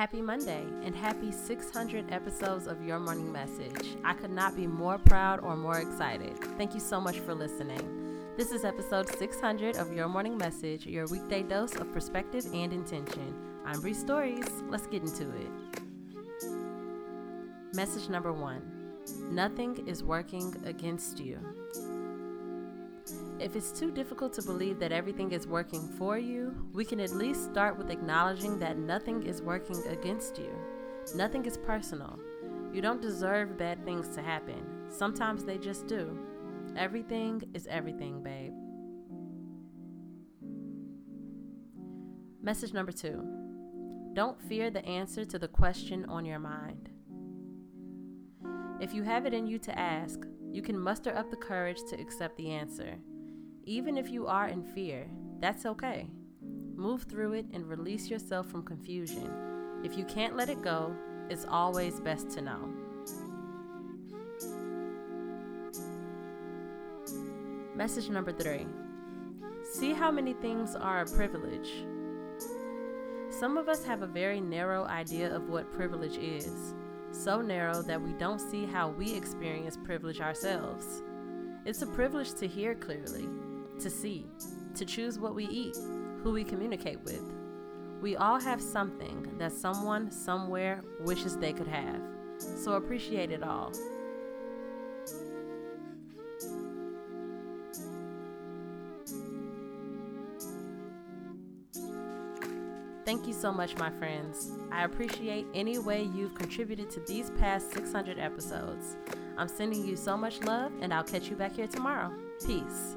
Happy Monday and happy 600 episodes of Your Morning Message. I could not be more proud or more excited. Thank you so much for listening. This is episode 600 of Your Morning Message, your weekday dose of perspective and intention. I'm Bree Stories. Let's get into it. Message number one Nothing is working against you. If it's too difficult to believe that everything is working for you, we can at least start with acknowledging that nothing is working against you. Nothing is personal. You don't deserve bad things to happen. Sometimes they just do. Everything is everything, babe. Message number two Don't fear the answer to the question on your mind. If you have it in you to ask, you can muster up the courage to accept the answer. Even if you are in fear, that's okay. Move through it and release yourself from confusion. If you can't let it go, it's always best to know. Message number three See how many things are a privilege. Some of us have a very narrow idea of what privilege is, so narrow that we don't see how we experience privilege ourselves. It's a privilege to hear clearly, to see, to choose what we eat, who we communicate with. We all have something that someone somewhere wishes they could have, so appreciate it all. Thank you so much, my friends. I appreciate any way you've contributed to these past 600 episodes. I'm sending you so much love, and I'll catch you back here tomorrow. Peace.